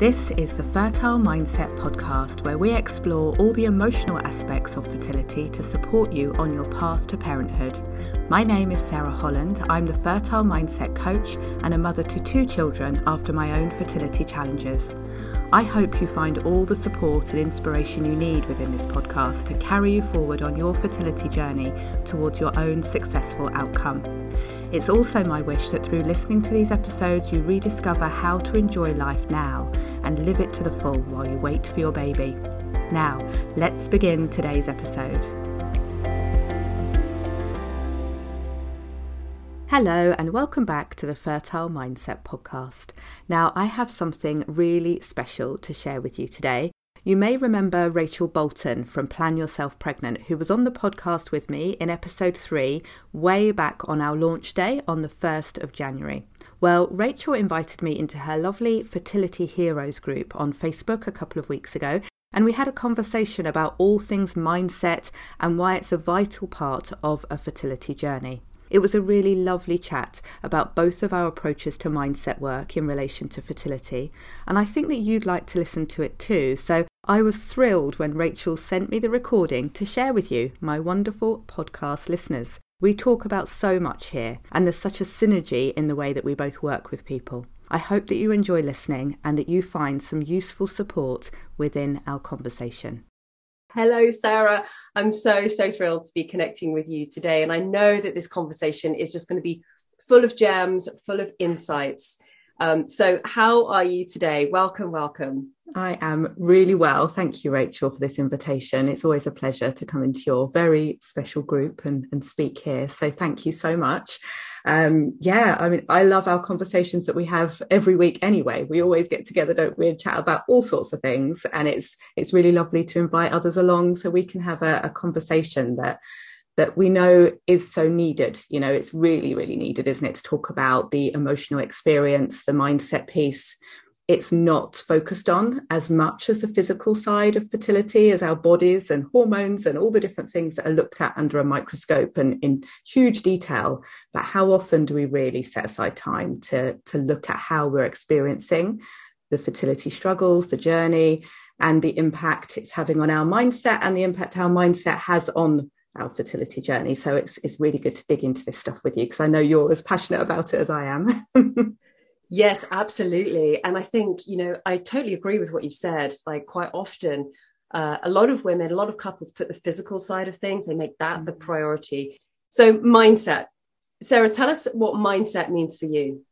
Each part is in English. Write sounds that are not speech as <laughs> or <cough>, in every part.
This is the Fertile Mindset podcast, where we explore all the emotional aspects of fertility to support you on your path to parenthood. My name is Sarah Holland. I'm the Fertile Mindset coach and a mother to two children after my own fertility challenges. I hope you find all the support and inspiration you need within this podcast to carry you forward on your fertility journey towards your own successful outcome. It's also my wish that through listening to these episodes, you rediscover how to enjoy life now and live it to the full while you wait for your baby. Now, let's begin today's episode. Hello, and welcome back to the Fertile Mindset podcast. Now, I have something really special to share with you today. You may remember Rachel Bolton from Plan Yourself Pregnant, who was on the podcast with me in episode three, way back on our launch day on the 1st of January. Well, Rachel invited me into her lovely Fertility Heroes group on Facebook a couple of weeks ago, and we had a conversation about all things mindset and why it's a vital part of a fertility journey. It was a really lovely chat about both of our approaches to mindset work in relation to fertility, and I think that you'd like to listen to it too. So I was thrilled when Rachel sent me the recording to share with you, my wonderful podcast listeners. We talk about so much here, and there's such a synergy in the way that we both work with people. I hope that you enjoy listening and that you find some useful support within our conversation. Hello, Sarah. I'm so, so thrilled to be connecting with you today. And I know that this conversation is just going to be full of gems, full of insights. Um, so, how are you today? Welcome, welcome. I am really well. Thank you, Rachel, for this invitation. It's always a pleasure to come into your very special group and, and speak here. So, thank you so much. Um, yeah, I mean, I love our conversations that we have every week anyway. We always get together, don't we, and chat about all sorts of things. And it's it's really lovely to invite others along so we can have a, a conversation that that we know is so needed. You know, it's really, really needed, isn't it, to talk about the emotional experience, the mindset piece. It's not focused on as much as the physical side of fertility, as our bodies and hormones and all the different things that are looked at under a microscope and in huge detail. But how often do we really set aside time to, to look at how we're experiencing the fertility struggles, the journey, and the impact it's having on our mindset and the impact our mindset has on our fertility journey. So it's it's really good to dig into this stuff with you because I know you're as passionate about it as I am. <laughs> yes, absolutely. And I think, you know, I totally agree with what you've said. Like quite often, uh, a lot of women, a lot of couples put the physical side of things, they make that the mm-hmm. priority. So mindset. Sarah, tell us what mindset means for you.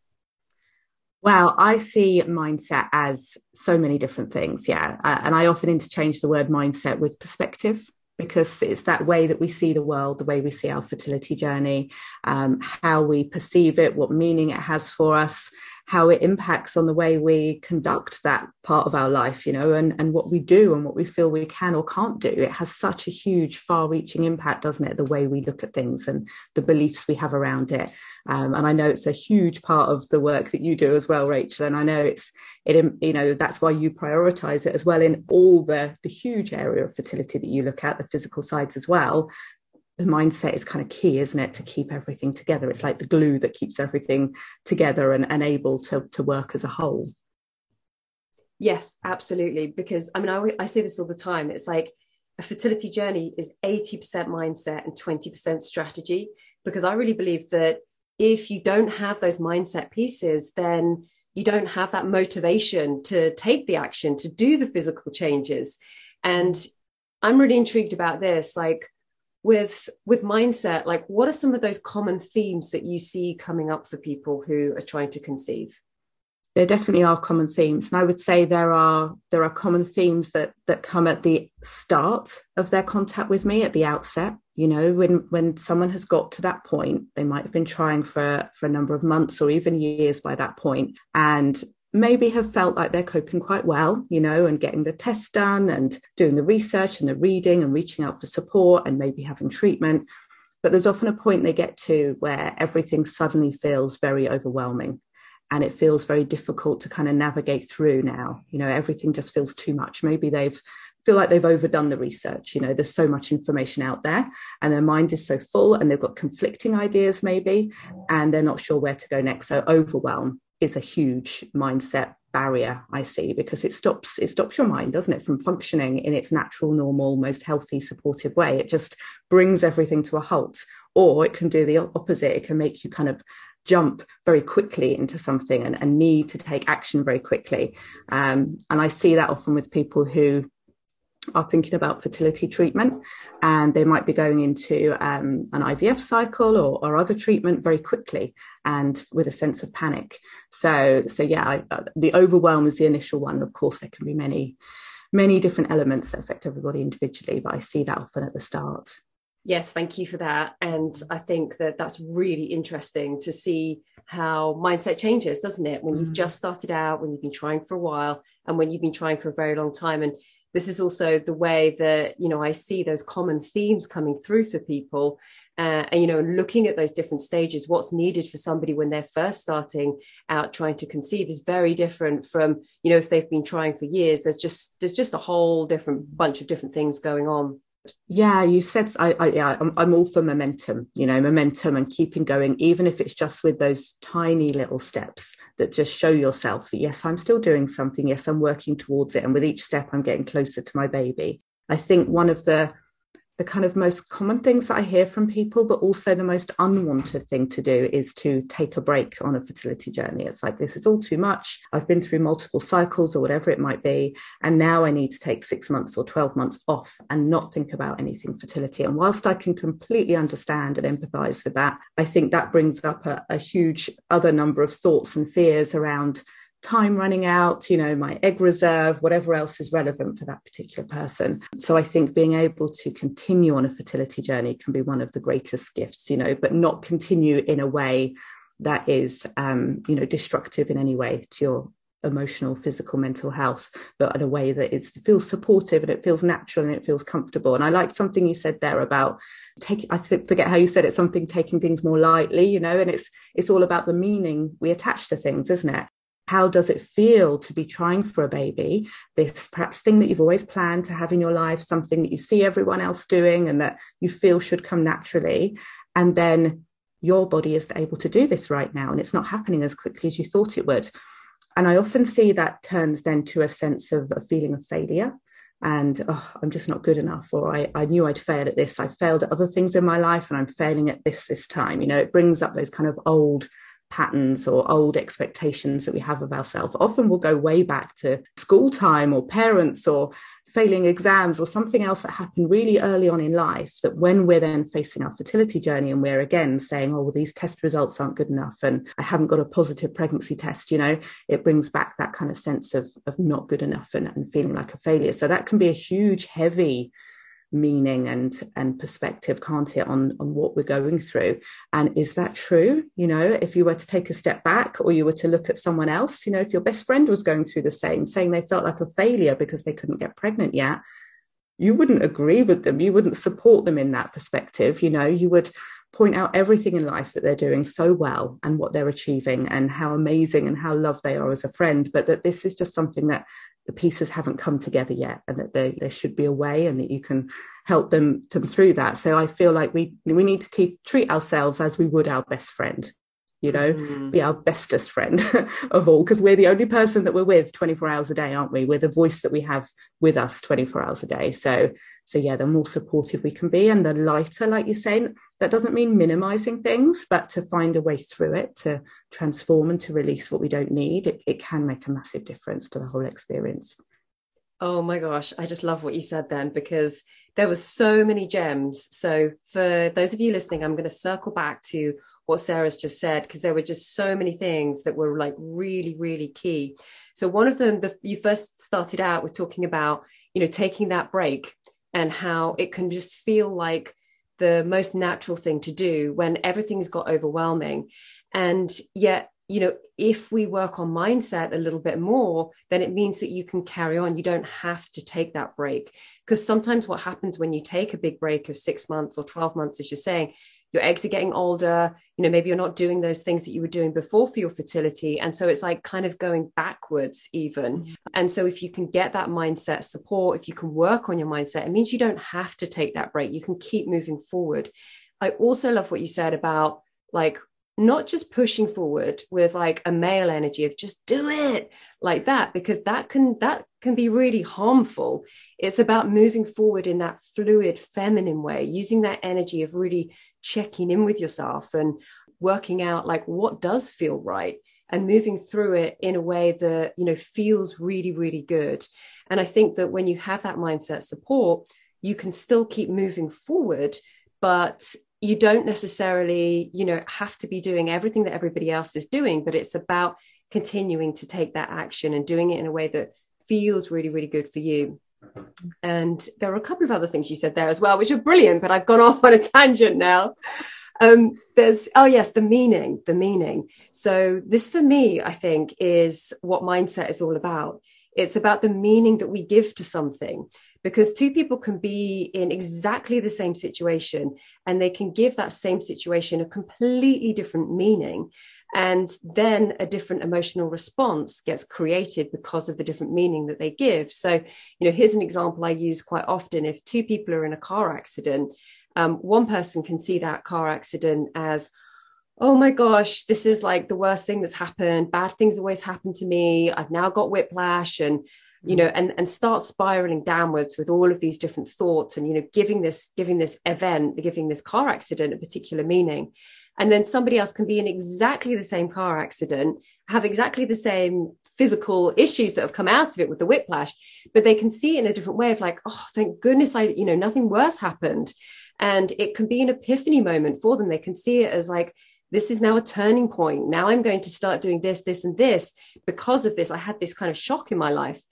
Well, I see mindset as so many different things. Yeah. Uh, and I often interchange the word mindset with perspective because it's that way that we see the world, the way we see our fertility journey, um, how we perceive it, what meaning it has for us, how it impacts on the way we conduct that part of our life, you know, and, and what we do and what we feel we can or can't do. It has such a huge, far reaching impact, doesn't it? The way we look at things and the beliefs we have around it. Um, and I know it's a huge part of the work that you do as well, Rachel. And I know it's, it, you know, that's why you prioritize it as well in all the, the huge area of fertility that you look at, the physical sides as well the mindset is kind of key, isn't it, to keep everything together? It's like the glue that keeps everything together and, and able to, to work as a whole. Yes, absolutely. Because I mean, I, I say this all the time. It's like a fertility journey is 80% mindset and 20% strategy. Because I really believe that if you don't have those mindset pieces, then you don't have that motivation to take the action, to do the physical changes. And I'm really intrigued about this. Like, with with mindset like what are some of those common themes that you see coming up for people who are trying to conceive? There definitely are common themes and i would say there are there are common themes that that come at the start of their contact with me at the outset. You know when when someone has got to that point they might have been trying for for a number of months or even years by that point and maybe have felt like they're coping quite well, you know, and getting the tests done and doing the research and the reading and reaching out for support and maybe having treatment. But there's often a point they get to where everything suddenly feels very overwhelming and it feels very difficult to kind of navigate through now. You know, everything just feels too much. Maybe they've feel like they've overdone the research. You know, there's so much information out there and their mind is so full and they've got conflicting ideas maybe, and they're not sure where to go next. So overwhelm is a huge mindset barrier I see because it stops it stops your mind, doesn't it, from functioning in its natural, normal, most healthy, supportive way. It just brings everything to a halt. Or it can do the opposite. It can make you kind of jump very quickly into something and, and need to take action very quickly. Um, and I see that often with people who are thinking about fertility treatment and they might be going into um, an IVF cycle or, or, other treatment very quickly and with a sense of panic. So, so yeah, I, uh, the overwhelm is the initial one. Of course, there can be many, many different elements that affect everybody individually, but I see that often at the start. Yes, thank you for that. And I think that that's really interesting to see how mindset changes, doesn't it? When you've mm. just started out, when you've been trying for a while, and when you've been trying for a very long time. And this is also the way that, you know, I see those common themes coming through for people. Uh, and, you know, looking at those different stages, what's needed for somebody when they're first starting out trying to conceive is very different from, you know, if they've been trying for years, there's just, there's just a whole different bunch of different things going on yeah you said i, I yeah I'm, I'm, all for momentum you know momentum and keeping going even if it's just with those tiny little steps that just show yourself that yes i'm still doing something yes i'm working towards it and with each step i'm getting closer to my baby. I think one of the the kind of most common things that I hear from people, but also the most unwanted thing to do is to take a break on a fertility journey. It's like, this is all too much. I've been through multiple cycles or whatever it might be. And now I need to take six months or 12 months off and not think about anything fertility. And whilst I can completely understand and empathize with that, I think that brings up a, a huge other number of thoughts and fears around time running out, you know, my egg reserve, whatever else is relevant for that particular person. So I think being able to continue on a fertility journey can be one of the greatest gifts, you know, but not continue in a way that is, um, you know, destructive in any way to your emotional, physical, mental health, but in a way that is feels supportive and it feels natural and it feels comfortable. And I like something you said there about take I forget how you said it, something taking things more lightly, you know, and it's it's all about the meaning we attach to things, isn't it? How does it feel to be trying for a baby? This perhaps thing that you've always planned to have in your life something that you see everyone else doing and that you feel should come naturally. And then your body isn't able to do this right now and it's not happening as quickly as you thought it would. And i often see that turns then to a sense of a feeling of failure and oh, i'm just not good enough or I, I knew i'd fail at this. I failed at other things in my life and i'm failing at this this time. You know it brings up those kind of old patterns or old expectations that we have of ourselves. Often we'll go way back to school time or parents or failing exams or something else that happened really early on in life that when we're then facing our fertility journey and we're again saying oh well these test results aren't good enough and i haven't got a positive pregnancy test you know it brings back that kind of sense of of not good enough and, and feeling like a failure so that can be a huge heavy meaning and and perspective can't it on on what we're going through? And is that true? You know if you were to take a step back or you were to look at someone else you know if your best friend was going through the same saying they felt like a failure because they couldn't get pregnant yet you wouldn't agree with them. You wouldn't support them in that perspective. You know you would point out everything in life that they're doing so well and what they're achieving and how amazing and how loved they are as a friend but that this is just something that the pieces haven't come together yet and that there, there should be a way and that you can help them, them through that. So i feel like we we need to t- treat ourselves as we would our best friend you know mm. be our bestest friend <laughs> of all because we're the only person that we're with 24 hours a day aren't we? We're the voice that we have with us 24 hours a day. So so yeah the more supportive we can be and the lighter like you're saying that doesn't mean minimizing things but to find a way through it to transform and to release what we don't need it, it can make a massive difference to the whole experience Oh my gosh, I just love what you said then because there was so many gems. So for those of you listening, I'm going to circle back to what Sarah's just said because there were just so many things that were like really really key. So one of them the, you first started out with talking about, you know, taking that break and how it can just feel like the most natural thing to do when everything's got overwhelming. And yet, you know, if we work on mindset a little bit more, then it means that you can carry on. You don't have to take that break. Because sometimes what happens when you take a big break of six months or 12 months, as you're saying, your eggs are getting older you know maybe you're not doing those things that you were doing before for your fertility and so it's like kind of going backwards even mm-hmm. and so if you can get that mindset support if you can work on your mindset it means you don't have to take that break you can keep moving forward i also love what you said about like not just pushing forward with like a male energy of just do it like that because that can that can be really harmful. It's about moving forward in that fluid feminine way using that energy of really checking in with yourself and working out like what does feel right and moving through it in a way that you know feels really really good. And i think that when you have that mindset support you can still keep moving forward but you don't necessarily you know have to be doing everything that everybody else is doing but it's about continuing to take that action and doing it in a way that feels really really good for you. And there are a couple of other things you said there as well which are brilliant but i've gone <laughs> off on a tangent now. Um, there's oh yes the meaning the meaning. So this for me i think is what mindset is all about. It's about the meaning that we give to something because two people can be in exactly the same situation and they can give that same situation a completely different meaning and then a different emotional response gets created because of the different meaning that they give so you know here's an example i use quite often if two people are in a car accident um, one person can see that car accident as oh my gosh, this is like the worst thing that's happened. Bad things always happen to me. I've now got whiplash and you know and and start spiraling downwards with all of these different thoughts and you know giving this giving this event giving this car accident a particular meaning. And then somebody else can be in exactly the same car accident have exactly the same physical issues that have come out of it with the whiplash but they can see it in a different way of like oh thank goodness i you know nothing worse happened. And it can be an epiphany moment for them. They can see it as like this is now a turning point. Now I'm going to start doing this, this, and this because of this. I had this kind of shock in my life.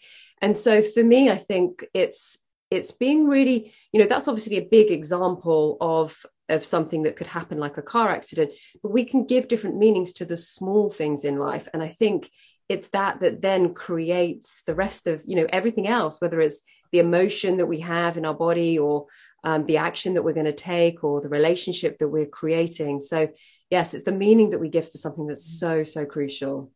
And so for me, I think it's it's being really, you know, that's obviously a big example of of something that could happen like a car accident, but we can give different meanings to the small things in life. And I think it's that that then creates the rest of, you know, everything else, whether it's the emotion that we have in our body or um, the action that we're going to take or the relationship that we're creating. So yes, it's the meaning that we give to something that's so, so crucial.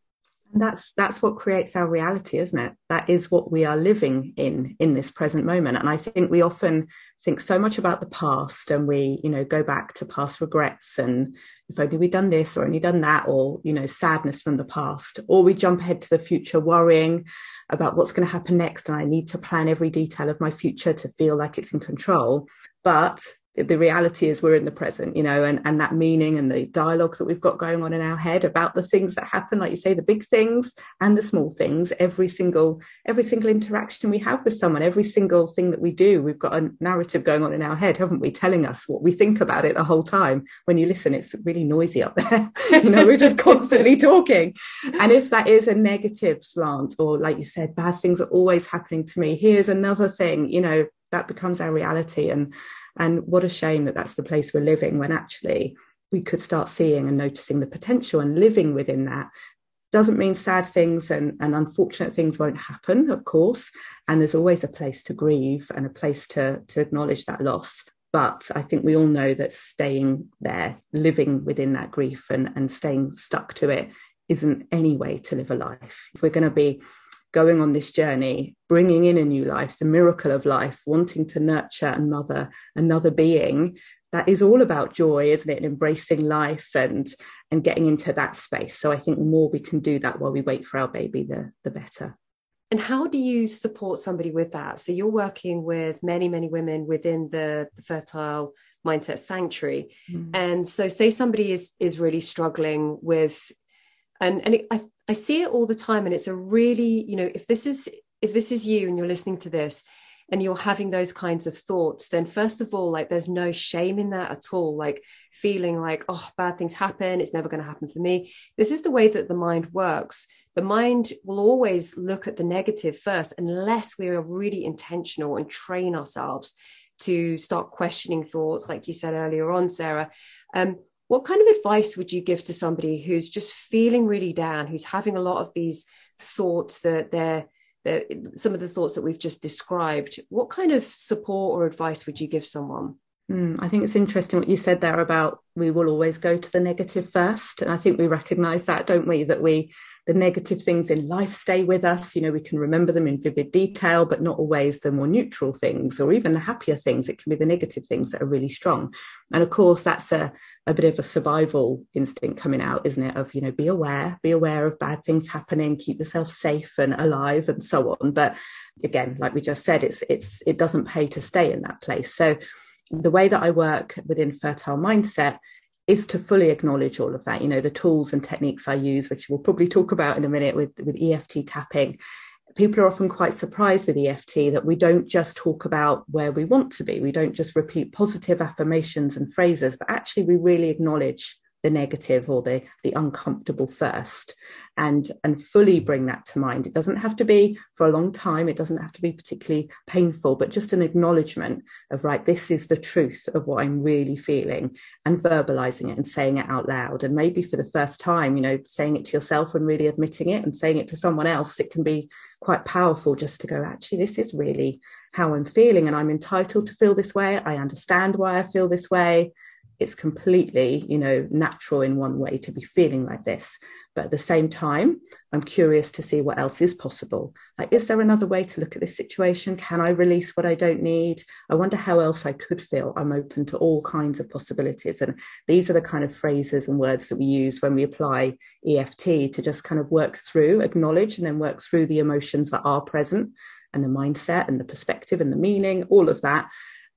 And that's that's what creates our reality, isn't it? That is what we are living in in this present moment. And I think we often think so much about the past and we, you know, go back to past regrets and if only we'd done this or only done that, or, you know, sadness from the past, or we jump ahead to the future worrying about what's going to happen next. And I need to plan every detail of my future to feel like it's in control. But the reality is we're in the present you know and and that meaning and the dialogue that we've got going on in our head about the things that happen like you say the big things and the small things every single every single interaction we have with someone every single thing that we do we've got a narrative going on in our head haven't we telling us what we think about it the whole time. When you listen it's really noisy up there. <laughs> You know we're just constantly talking. And if that is a negative slant or like you said bad things are always happening to me here's another thing you know that becomes our reality. And and what a shame that that's the place we're living when actually we could start seeing and noticing the potential and living within that. Doesn't mean sad things and, and unfortunate things won't happen of course. And there's always a place to grieve and a place to to acknowledge that loss. But i think we all know that staying there living within that grief and and staying stuck to it isn't any way to live a life. If we're going to be going on this journey, bringing in a new life, the miracle of life, wanting to nurture and mother another being, that is all about joy, isn't it? And embracing life and and getting into that space. So I think the more we can do that while we wait for our baby, the the better. And how do you support somebody with that? So you're working with many, many women within the, the fertile mindset sanctuary. Mm. And so say somebody is is really struggling with and and it, I, I see it all the time and it's a really you know if this is if this is you and you're listening to this and you're having those kinds of thoughts then first of all like there's no shame in that at all. Like feeling like oh bad things happen. It's never going to happen for me. This is the way that the mind works. The mind will always look at the negative first unless we are really intentional and train ourselves to start questioning thoughts like you said earlier on sarah. Um, what kind of advice would you give to somebody who's just feeling really down, who's having a lot of these thoughts that they're, they're some of the thoughts that we've just described? What kind of support or advice would you give someone? Mm, I think it's interesting what you said there about we will always go to the negative first. And I think we recognize that, don't we? That we, the negative things in life stay with us. You know, we can remember them in vivid detail, but not always the more neutral things or even the happier things. It can be the negative things that are really strong. And of course, that's a, a bit of a survival instinct coming out, isn't it? Of, you know, be aware, be aware of bad things happening, keep yourself safe and alive and so on. But again, like we just said, it's, it's, it doesn't pay to stay in that place. So, the way that I work within Fertile Mindset is to fully acknowledge all of that. You know, the tools and techniques I use, which we'll probably talk about in a minute with, with EFT tapping. People are often quite surprised with EFT that we don't just talk about where we want to be. We don't just repeat positive affirmations and phrases, but actually we really acknowledge the negative or the the uncomfortable first and and fully mm. bring that to mind. It doesn't have to be for a long time. It doesn't have to be particularly painful but just an acknowledgement of right this is the truth of what i'm really feeling and verbalizing it and saying it out loud. And maybe for the first time you know saying it to yourself and really admitting it and saying it to someone else it can be quite powerful just to go actually this is really how i'm feeling and i'm entitled to feel this way. I understand why i feel this way it's completely you know natural in one way to be feeling like this. But at the same time i'm curious to see what else is possible. Like is there another way to look at this situation? Can i release what i don't need? I wonder how else i could feel. I'm open to all kinds of possibilities. And these are the kind of phrases and words that we use when we apply eft to just kind of work through acknowledge and then work through the emotions that are present and the mindset and the perspective and the meaning all of that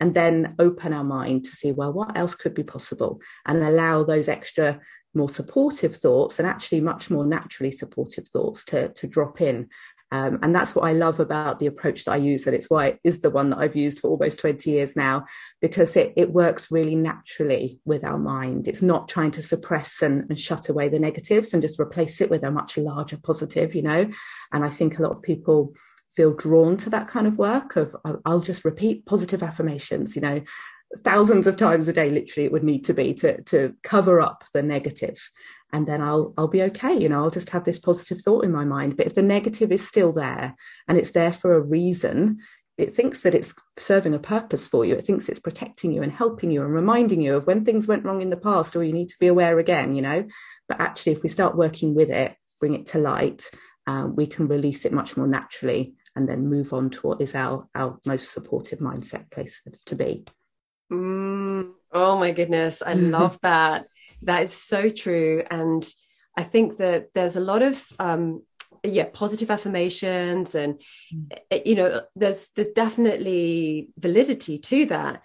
and then open our mind to see, well, what else could be possible and allow those extra more supportive thoughts and actually much more naturally supportive thoughts to, to drop in. Um, and that's what I love about the approach that I use. And it's why it is the one that I've used for almost 20 years now, because it, it works really naturally with our mind. It's not trying to suppress and, and shut away the negatives and just replace it with a much larger positive, you know. And I think a lot of people feel drawn to that kind of work of I'll just repeat positive affirmations, you know, thousands of times a day literally it would need to be to to cover up the negative. And then I'll I'll be okay you know I'll just have this positive thought in my mind. But if the negative is still there and it's there for a reason it thinks that it's serving a purpose for you. It thinks it's protecting you and helping you and reminding you of when things went wrong in the past or you need to be aware again you know. But actually if we start working with it bring it to light um, we can release it much more naturally and then move on to what is our our most supportive mindset place to be. Mm, oh my goodness i <laughs> love that. That is so true. And i think that there's a lot of um yeah positive affirmations and mm. you know there's there's definitely validity to that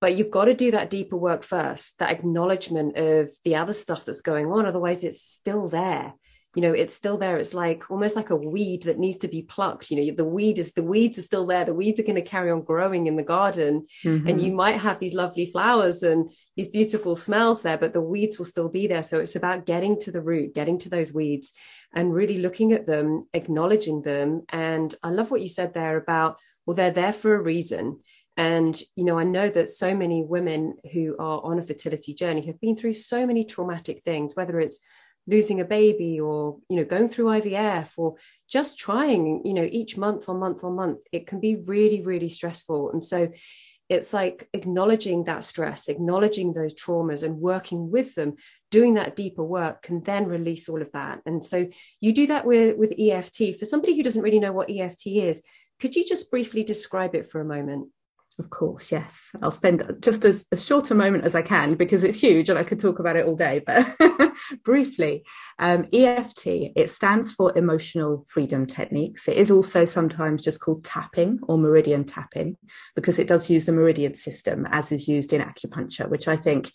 but you've got to do that deeper work first that acknowledgement of the other stuff that's going on otherwise it's still there you know it's still there. It's like almost like a weed that needs to be plucked you know the weed is the weeds are still there. The weeds are going to carry on growing in the garden. Mm-hmm. and you might have these lovely flowers and these beautiful smells there but the weeds will still be there. So it's about getting to the root getting to those weeds and really looking at them acknowledging them. And i love what you said there about well they're there for a reason. And, you know, I know that so many women who are on a fertility journey have been through so many traumatic things, whether it's losing a baby or you know going through ivf or just trying you know each month or month or month it can be really really stressful. And so it's like acknowledging that stress acknowledging those traumas and working with them doing that deeper work can then release all of that. And so you do that with with eft for somebody who doesn't really know what eft is could you just briefly describe it for a moment of course, yes. I'll spend just as, as short a moment as I can because it's huge and I could talk about it all day. But <laughs> briefly, um, EFT, it stands for Emotional Freedom Techniques. It is also sometimes just called tapping or meridian tapping because it does use the meridian system as is used in acupuncture, which I think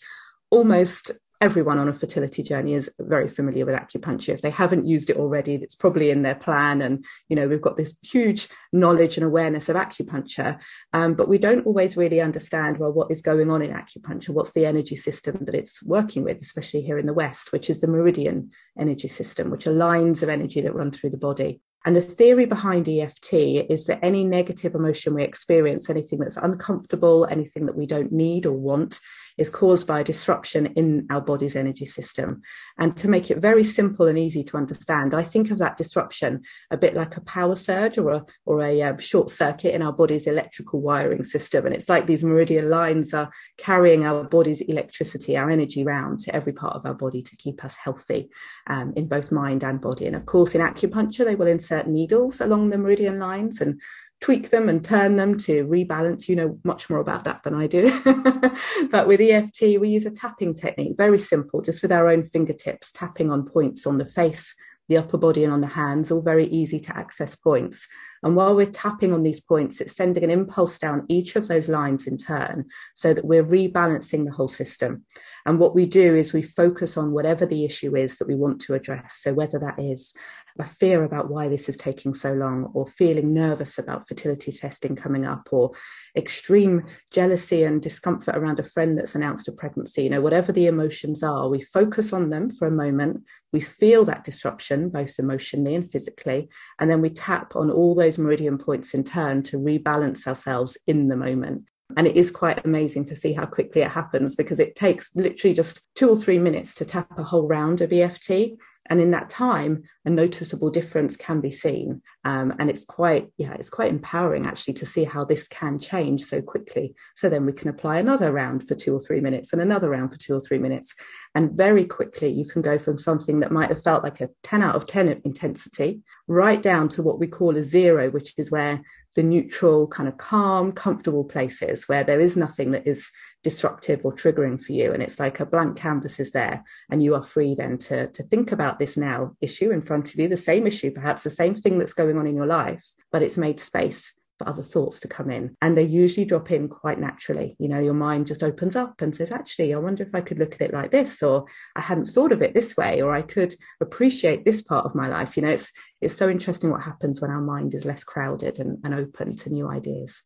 almost everyone on a fertility journey is very familiar with acupuncture. If they haven't used it already, it's probably in their plan. And, you know, we've got this huge knowledge and awareness of acupuncture, um, but we don't always really understand, well, what is going on in acupuncture? What's the energy system that it's working with, especially here in the West, which is the meridian energy system, which are lines of energy that run through the body. And the theory behind EFT is that any negative emotion we experience, anything that's uncomfortable, anything that we don't need or want, is caused by a disruption in our body's energy system. And to make it very simple and easy to understand, I think of that disruption a bit like a power surge or a, or a um, short circuit in our body's electrical wiring system. And it's like these meridian lines are carrying our body's electricity, our energy round to every part of our body to keep us healthy um, in both mind and body. And of course, in acupuncture, they will insert needles along the meridian lines and tweak them and turn them to rebalance. You know much more about that than I do. <laughs> but with EFT, we use a tapping technique, very simple, just with our own fingertips, tapping on points on the face, the upper body, and on the hands, all very easy to access points. And while we're tapping on these points, it's sending an impulse down each of those lines in turn so that we're rebalancing the whole system. And what we do is we focus on whatever the issue is that we want to address. So whether that is a fear about why this is taking so long, or feeling nervous about fertility testing coming up, or extreme jealousy and discomfort around a friend that's announced a pregnancy, you know, whatever the emotions are, we focus on them for a moment. We feel that disruption, both emotionally and physically, and then we tap on all those meridian points in turn to rebalance ourselves in the moment. And it is quite amazing to see how quickly it happens because it takes literally just two or three minutes to tap a whole round of EFT. And in that time, a noticeable difference can be seen. Um, and it's quite, yeah, it's quite empowering actually to see how this can change so quickly. So then we can apply another round for two or three minutes and another round for two or three minutes. And very quickly, you can go from something that might have felt like a 10 out of 10 intensity right down to what we call a zero, which is where the neutral, kind of calm, comfortable places where there is nothing that is disruptive or triggering for you. And it's like a blank canvas is there, and you are free then to, to think about this now issue in front of you, the same issue, perhaps the same thing that's going on in your life, but it's made space for other thoughts to come in. And they usually drop in quite naturally. You know, your mind just opens up and says, actually, I wonder if I could look at it like this, or I hadn't thought of it this way, or I could appreciate this part of my life. You know, it's it's so interesting what happens when our mind is less crowded and, and open to new ideas.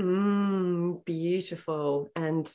Mm, beautiful. And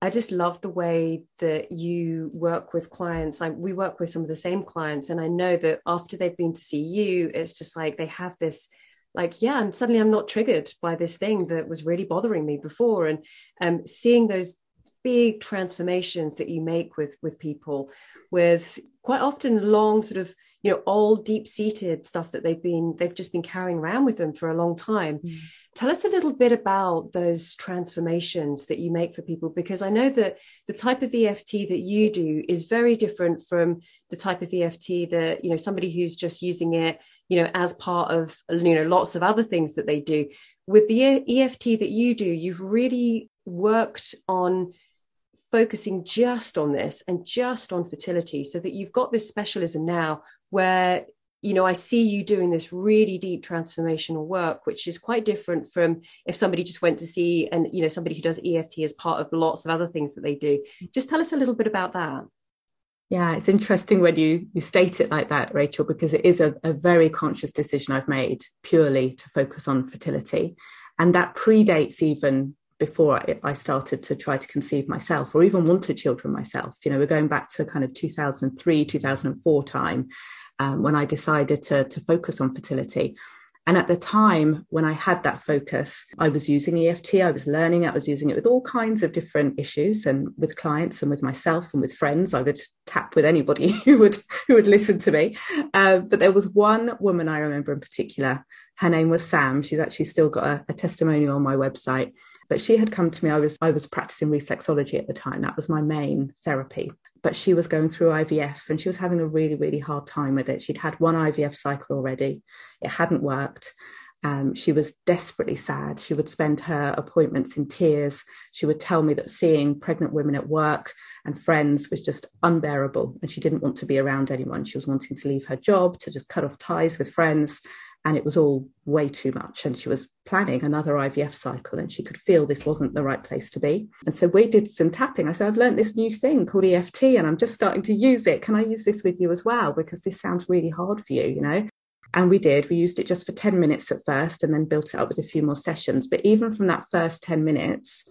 I just love the way that you work with clients. I, we work with some of the same clients, and I know that after they've been to see you, it's just like they have this like yeah and suddenly i'm not triggered by this thing that was really bothering me before and um, seeing those big transformations that you make with with people with quite often long sort of you know old deep seated stuff that they've been they've just been carrying around with them for a long time mm. tell us a little bit about those transformations that you make for people because i know that the type of eft that you do is very different from the type of eft that you know somebody who's just using it you know as part of you know lots of other things that they do. With the eft that you do you've really worked on focusing just on this and just on fertility so that you've got this specialism now where you know i see you doing this really deep transformational work which is quite different from if somebody just went to see and you know somebody who does eft as part of lots of other things that they do. Mm-hmm. Just tell us a little bit about that yeah it's interesting when you you state it like that rachel because it is a, a very conscious decision i've made purely to focus on fertility and that predates even before I started to try to conceive myself or even wanted children myself. You know, we're going back to kind of 2003, 2004 time um, when I decided to, to focus on fertility. And at the time when I had that focus, I was using EFT, I was learning, I was using it with all kinds of different issues and with clients and with myself and with friends. I would tap with anybody <laughs> who would <laughs> who would listen to me. Uh, but there was one woman I remember in particular. Her name was Sam. She's actually still got a, a testimonial on my website. But she had come to me. I was I was practicing reflexology at the time. That was my main therapy. But she was going through IVF and she was having a really really hard time with it. She'd had one IVF cycle already. It hadn't worked. Um, she was desperately sad. She would spend her appointments in tears. She would tell me that seeing pregnant women at work and friends was just unbearable. And she didn't want to be around anyone. She was wanting to leave her job, to just cut off ties with friends and it was all way too much. And she was planning another IVF cycle and she could feel this wasn't the right place to be. And so we did some tapping. I said, I've learned this new thing called EFT and I'm just starting to use it. Can I use this with you as well? Because this sounds really hard for you, you know? And we did. We used it just for 10 minutes at first and then built it up with a few more sessions. But even from that first 10 minutes,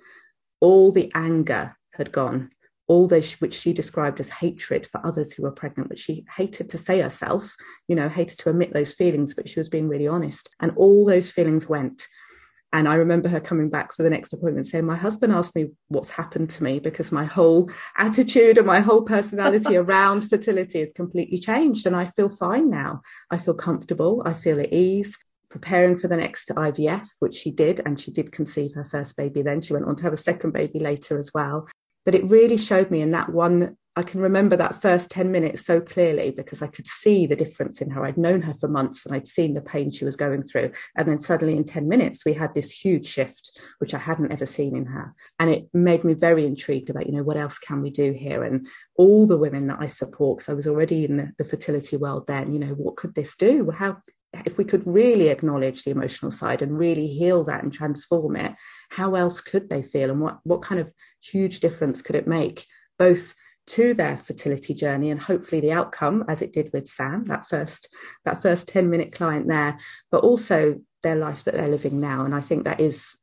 all the anger had gone all those which she described as hatred for others who were pregnant, which she hated to say herself, you know, hated to admit those feelings, but she was being really honest. And all those feelings went. And I remember her coming back for the next appointment saying, My husband asked me what's happened to me because my whole attitude and my whole personality <laughs> around fertility has completely changed. And I feel fine now. I feel comfortable. I feel at ease. Preparing for the next IVF, which she did, and she did conceive her first baby then. She went on to have a second baby later as well. But it really showed me in that one I can remember that first 10 minutes so clearly because I could see the difference in her. I'd known her for months and I'd seen the pain she was going through. And then suddenly in 10 minutes, we had this huge shift, which I hadn't ever seen in her. And it made me very intrigued about, you know, what else can we do here? And all the women that I support, because I was already in the, the fertility world then, you know, what could this do? How, if we could really acknowledge the emotional side and really heal that and transform it, how else could they feel? And what, what kind of huge difference could it make? Both to their fertility journey and hopefully the outcome as it did with Sam that first that first 10 minute client there but also their life that they're living now. And I think that is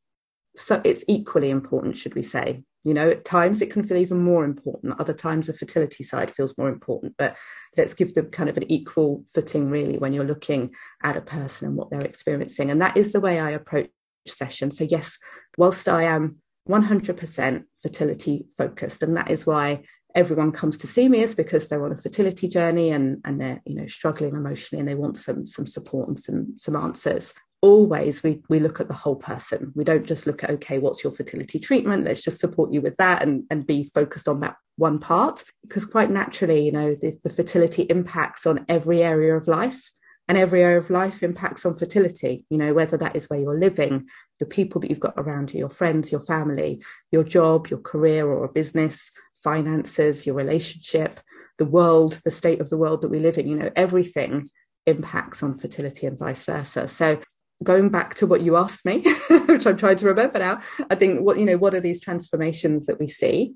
so it's equally important should we say. You know at times it can feel even more important. Other times the fertility side feels more important but let's give them kind of an equal footing really when you're looking at a person and what they're experiencing. And that is the way I approach sessions. So yes whilst I am 100% fertility focused and that is why everyone comes to see me is because they're on a fertility journey and and they're you know struggling emotionally and they want some some support and some some answers. Always we we look at the whole person. We don't just look at okay what's your fertility treatment? Let's just support you with that and and be focused on that one part. Because quite naturally you know the, the fertility impacts on every area of life and every area of life impacts on fertility you know whether that is where you're living mm. the people that you've got around you your friends your family your job your career or a business finances, your relationship, the world, the state of the world that we live in, you know, everything impacts on fertility and vice versa. So going back to what you asked me, <laughs> which I'm trying to remember now, I think what, you know, what are these transformations that we see?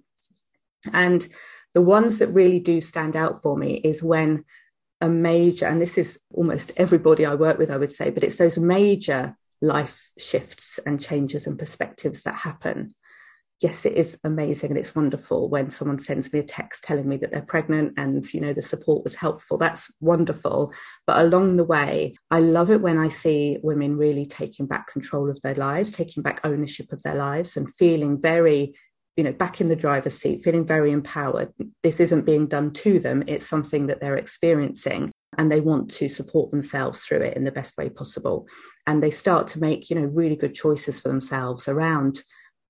And the ones that really do stand out for me is when a major, and this is almost everybody I work with, I would say, but it's those major life shifts and changes and perspectives that happen yes, it is amazing and it's wonderful when someone sends me a text telling me that they're pregnant and you know the support was helpful. That's wonderful. But along the way, I love it when I see women really taking back control of their lives, taking back ownership of their lives and feeling very you know back in the driver's seat feeling very empowered this isn't being done to them it's something that they're experiencing and they want to support themselves through it in the best way possible and they start to make you know really good choices for themselves around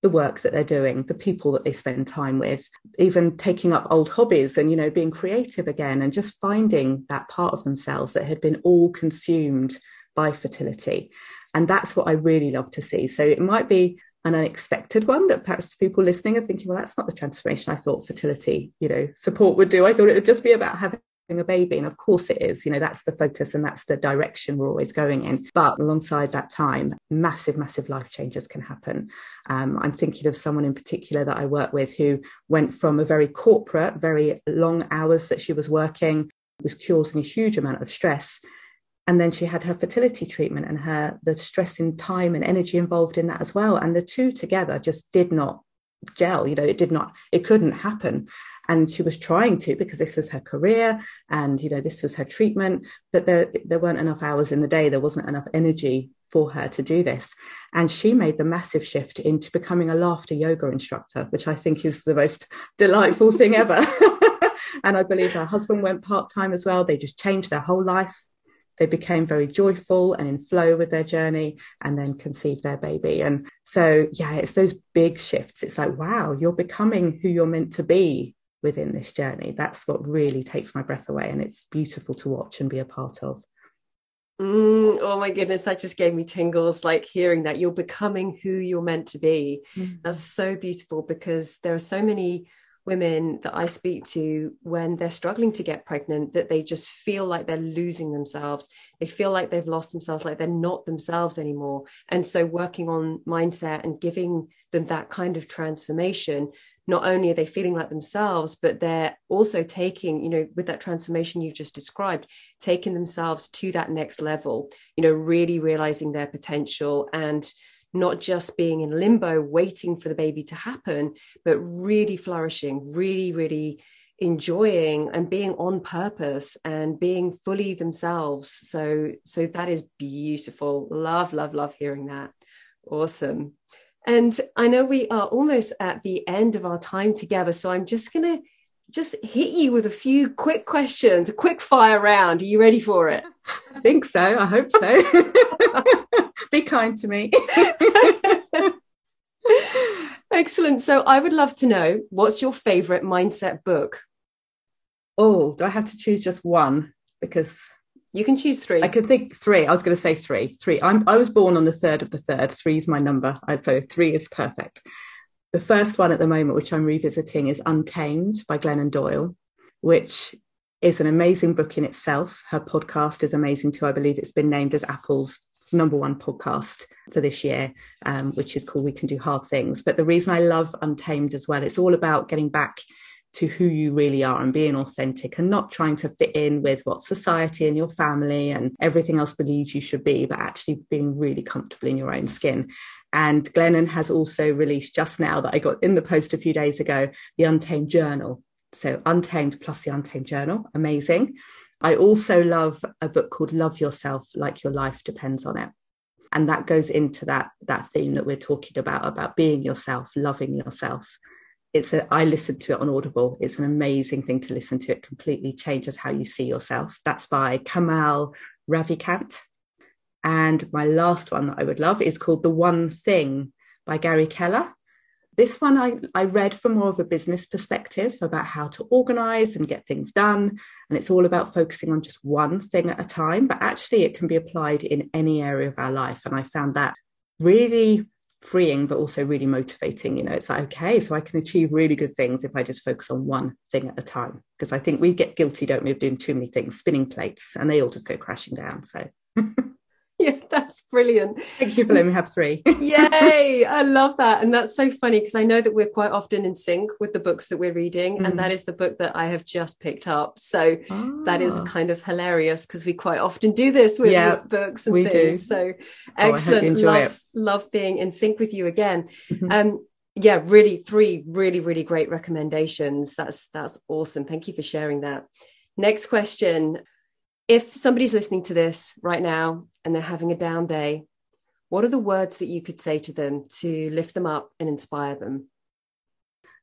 the work that they're doing, the people that they spend time with, even taking up old hobbies and, you know, being creative again and just finding that part of themselves that had been all consumed by fertility. And that's what I really love to see. So it might be an unexpected one that perhaps people listening are thinking, well, that's not the transformation I thought fertility, you know, support would do. I thought it would just be about having a baby and of course it is you know that's the focus and that's the direction we're always going in. But alongside that time massive massive life changes can happen. Um, i'm thinking of someone in particular that i work with who went from a very corporate very long hours that she was working was causing a huge amount of stress and then she had her fertility treatment and her the stress in time and energy involved in that as well. And the two together just did not gel you know it did not it couldn't happen. And she was trying to because this was her career and you know this was her treatment but there there weren't enough hours in the day. There wasn't enough energy for her to do this. And she made the massive shift into becoming a laughter yoga instructor which i think is the most <laughs> delightful thing ever. <laughs> And i believe her husband went part-time as well. They just changed their whole life they became very joyful and in flow with their journey and then conceived their baby. And so, yeah, it's those big shifts. It's like, wow, you're becoming who you're meant to be within this journey. That's what really takes my breath away. And it's beautiful to watch and be a part of. Mm, oh my goodness, that just gave me tingles like hearing that you're becoming who you're meant to be. Mm. That's so beautiful because there are so many women that I speak to when they're struggling to get pregnant that they just feel like they're losing themselves. They feel like they've lost themselves, like they're not themselves anymore. And so, working on mindset and giving them that kind of transformation, not only are they feeling like themselves, but they're also taking, you know, with that transformation you've just described, taking themselves to that next level, you know, really realizing their potential and not just being in limbo waiting for the baby to happen but really flourishing really really enjoying and being on purpose and being fully themselves so so that is beautiful love love love hearing that Awesome. And I know we are almost at the end of our time together. So I'm just going to just hit you with a few quick questions, a quick fire round. Are you ready for it? <laughs> I think so. I hope so. <laughs> Be kind to me. <laughs> Excellent. So I would love to know what's your favorite mindset book? Oh, do I have to choose just one? Because you can choose three. I can think three. I was going to say three. Three. I'm, I was born on the third of the third. Three is my number. So three is perfect. The first one at the moment, which I'm revisiting, is Untamed by Glennon Doyle, which is an amazing book in itself. Her podcast is amazing too. I believe it's been named as Apple's number one podcast for this year, um, which is called We Can Do Hard Things. But the reason I love Untamed as well, it's all about getting back to who you really are and being authentic and not trying to fit in with what society and your family and everything else believes you should be, but actually being really comfortable in your own skin. And Glennon has also released just now that I got in the post a few days ago, the Untamed Journal. So Untamed plus the Untamed Journal, amazing. I also love a book called Love Yourself Like Your Life Depends on It. And that goes into that, that theme that we're talking about, about being yourself, loving yourself. It's a, I listened to it on Audible. It's an amazing thing to listen to. It completely changes how you see yourself. That's by Kamal Ravikant. And my last one that I would love is called The One Thing by Gary Keller. This one I, I read from more of a business perspective about how to organize and get things done. And it's all about focusing on just one thing at a time, but actually it can be applied in any area of our life. And I found that really freeing, but also really motivating. You know, it's like, okay, so I can achieve really good things if I just focus on one thing at a time. Because I think we get guilty, don't we, of doing too many things, spinning plates, and they all just go crashing down. So <laughs> <laughs> yeah, that's brilliant. Thank you for letting me have three. <laughs> Yay! I love that. And that's so funny because I know that we're quite often in sync with the books that we're reading. Mm. And that is the book that I have just picked up. So that is ah. kind of hilarious because we quite often do this with, yeah, with books and we things. Do. So excellent. Oh, love, it. love being in sync with you again. Mm-hmm. Um, yeah, really three really, really great recommendations. That's that's awesome. Thank you for sharing that. Next question if somebody's listening to this right now and they're having a down day, what are the words that you could say to them to lift them up and inspire them?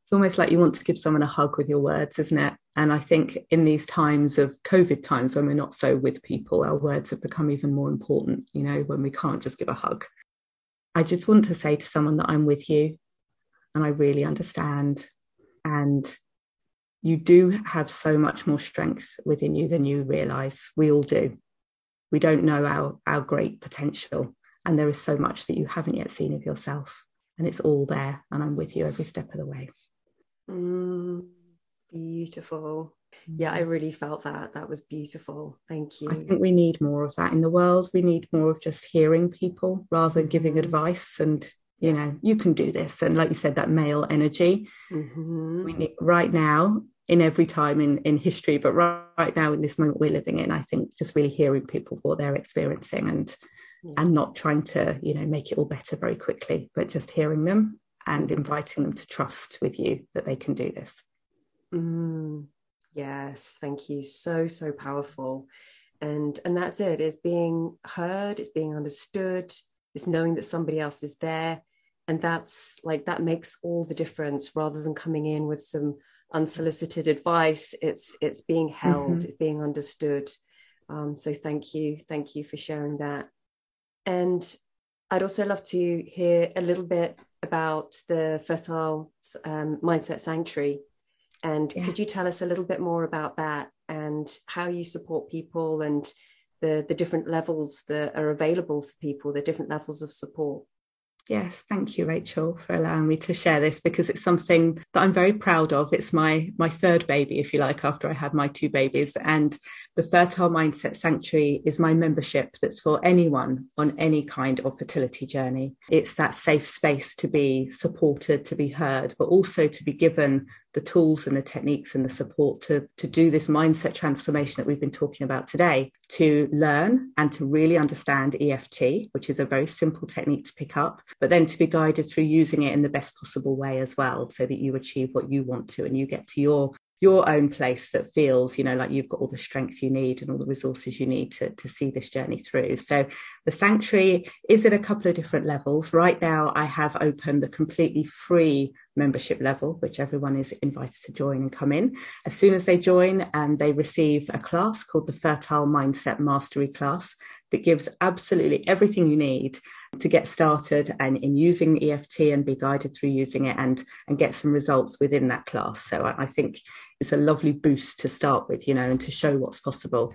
It's almost like you want to give someone a hug with your words, isn't it? And I think in these times of COVID times when we're not so with people, our words have become even more important, you know, when we can't just give a hug. I just want to say to someone that I'm with you and I really understand. And you do have so much more strength within you than you realize. We all do. We don't know our, our great potential. And there is so much that you haven't yet seen of yourself. And it's all there. And I'm with you every step of the way. Mm, beautiful. Yeah, I really felt that. That was beautiful. Thank you. I think we need more of that in the world. We need more of just hearing people rather than giving mm-hmm. advice and you know you can do this. And like you said that male energy mm-hmm. we need, right now in every time in in history but right, right, now in this moment we're living in i think just really hearing people what they're experiencing and yeah. and not trying to you know make it all better very quickly but just hearing them and inviting them to trust with you that they can do this. Mm. yes. Thank you. So so powerful. And and that's it. Is being heard. It's being understood. It's knowing that somebody else is there and that's like that makes all the difference. Rather than coming in with some unsolicited advice it's it's being held mm-hmm. it's being understood. Um, so thank you. Thank you for sharing that. And i'd also love to hear a little bit about the fertile um, mindset sanctuary. And yeah. could you tell us a little bit more about that and how you support people and the the different levels that are available for people the different levels of support Yes, thank you, Rachel, for allowing me to share this because it's something that I'm very proud of. It's my my third baby, if you like, after I had my two babies. And the Fertile Mindset Sanctuary is my membership that's for anyone on any kind of fertility journey. It's that safe space to be supported, to be heard, but also to be given the tools and the techniques and the support to, to do this mindset transformation that we've been talking about today, to learn and to really understand EFT, which is a very simple technique to pick up, but then to be guided through using it in the best possible way as well, so that you achieve what you want to and you get to your your own place that feels, you know, like you've got all the strength you need and all the resources you need to, to see this journey through. So the sanctuary is at a couple of different levels. Right now, I have opened the completely free membership level, which everyone is invited to join and come in. As soon as they join, um, they receive a class called the Fertile Mindset Mastery class that gives absolutely everything you need to get started and in using EFT and be guided through using it and and get some results within that class. So I, I think it's a lovely boost to start with, you know, and to show what's possible.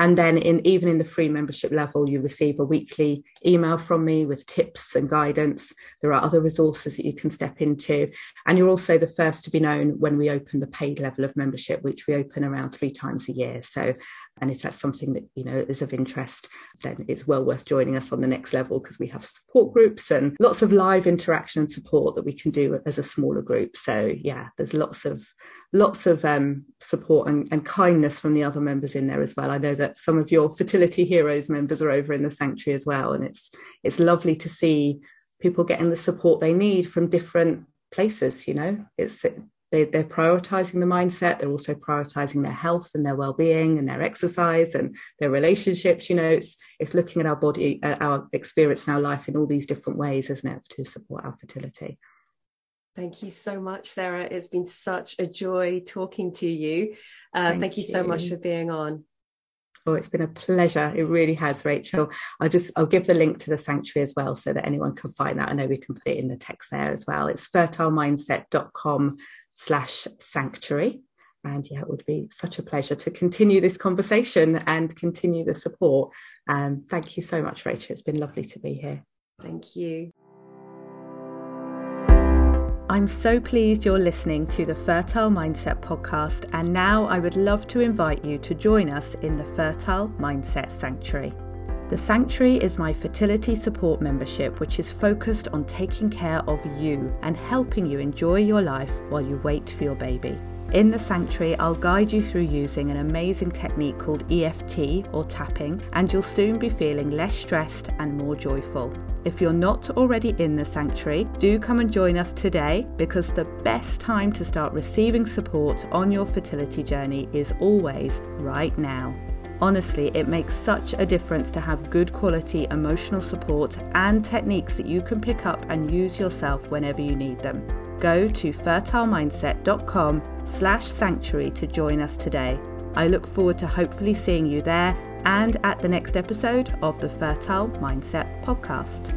And then in even in the free membership level, you receive a weekly email from me with tips and guidance. There are other resources that you can step into. And you're also the first to be known when we open the paid level of membership, which we open around three times a year. So and if that's something that you know is of interest, then it's well worth joining us on the next level because we have support groups and lots of live interaction and support that we can do as a smaller group. So yeah, there's lots of lots of um, support and, and, kindness from the other members in there as well. I know that some of your fertility heroes members are over in the sanctuary as well, and it's it's lovely to see people getting the support they need from different places. You know, it's they, they're prioritizing the mindset. They're also prioritizing their health and their well-being and their exercise and their relationships. You know, it's it's looking at our body, at our experience in our life in all these different ways, isn't it, to support our fertility. Thank you so much, Sarah. It's been such a joy talking to you. Uh, thank, thank you so much for being on. Oh, it's been a pleasure. It really has, Rachel. I'll just I'll give the link to the sanctuary as well so that anyone can find that. I know we can put it in the text there as well. It's fertilemindset.com slash sanctuary. And yeah, it would be such a pleasure to continue this conversation and continue the support. And um, thank you so much, Rachel. It's been lovely to be here. Thank you. I'm so pleased you're listening to the Fertile Mindset podcast, and now I would love to invite you to join us in the Fertile Mindset Sanctuary. The Sanctuary is my fertility support membership, which is focused on taking care of you and helping you enjoy your life while you wait for your baby. In the sanctuary, I'll guide you through using an amazing technique called EFT or tapping, and you'll soon be feeling less stressed and more joyful. If you're not already in the sanctuary, do come and join us today because the best time to start receiving support on your fertility journey is always right now. Honestly, it makes such a difference to have good quality emotional support and techniques that you can pick up and use yourself whenever you need them. Go to fertilemindset.com slash sanctuary to join us today. I look forward to hopefully seeing you there and at the next episode of the Fertile Mindset Podcast.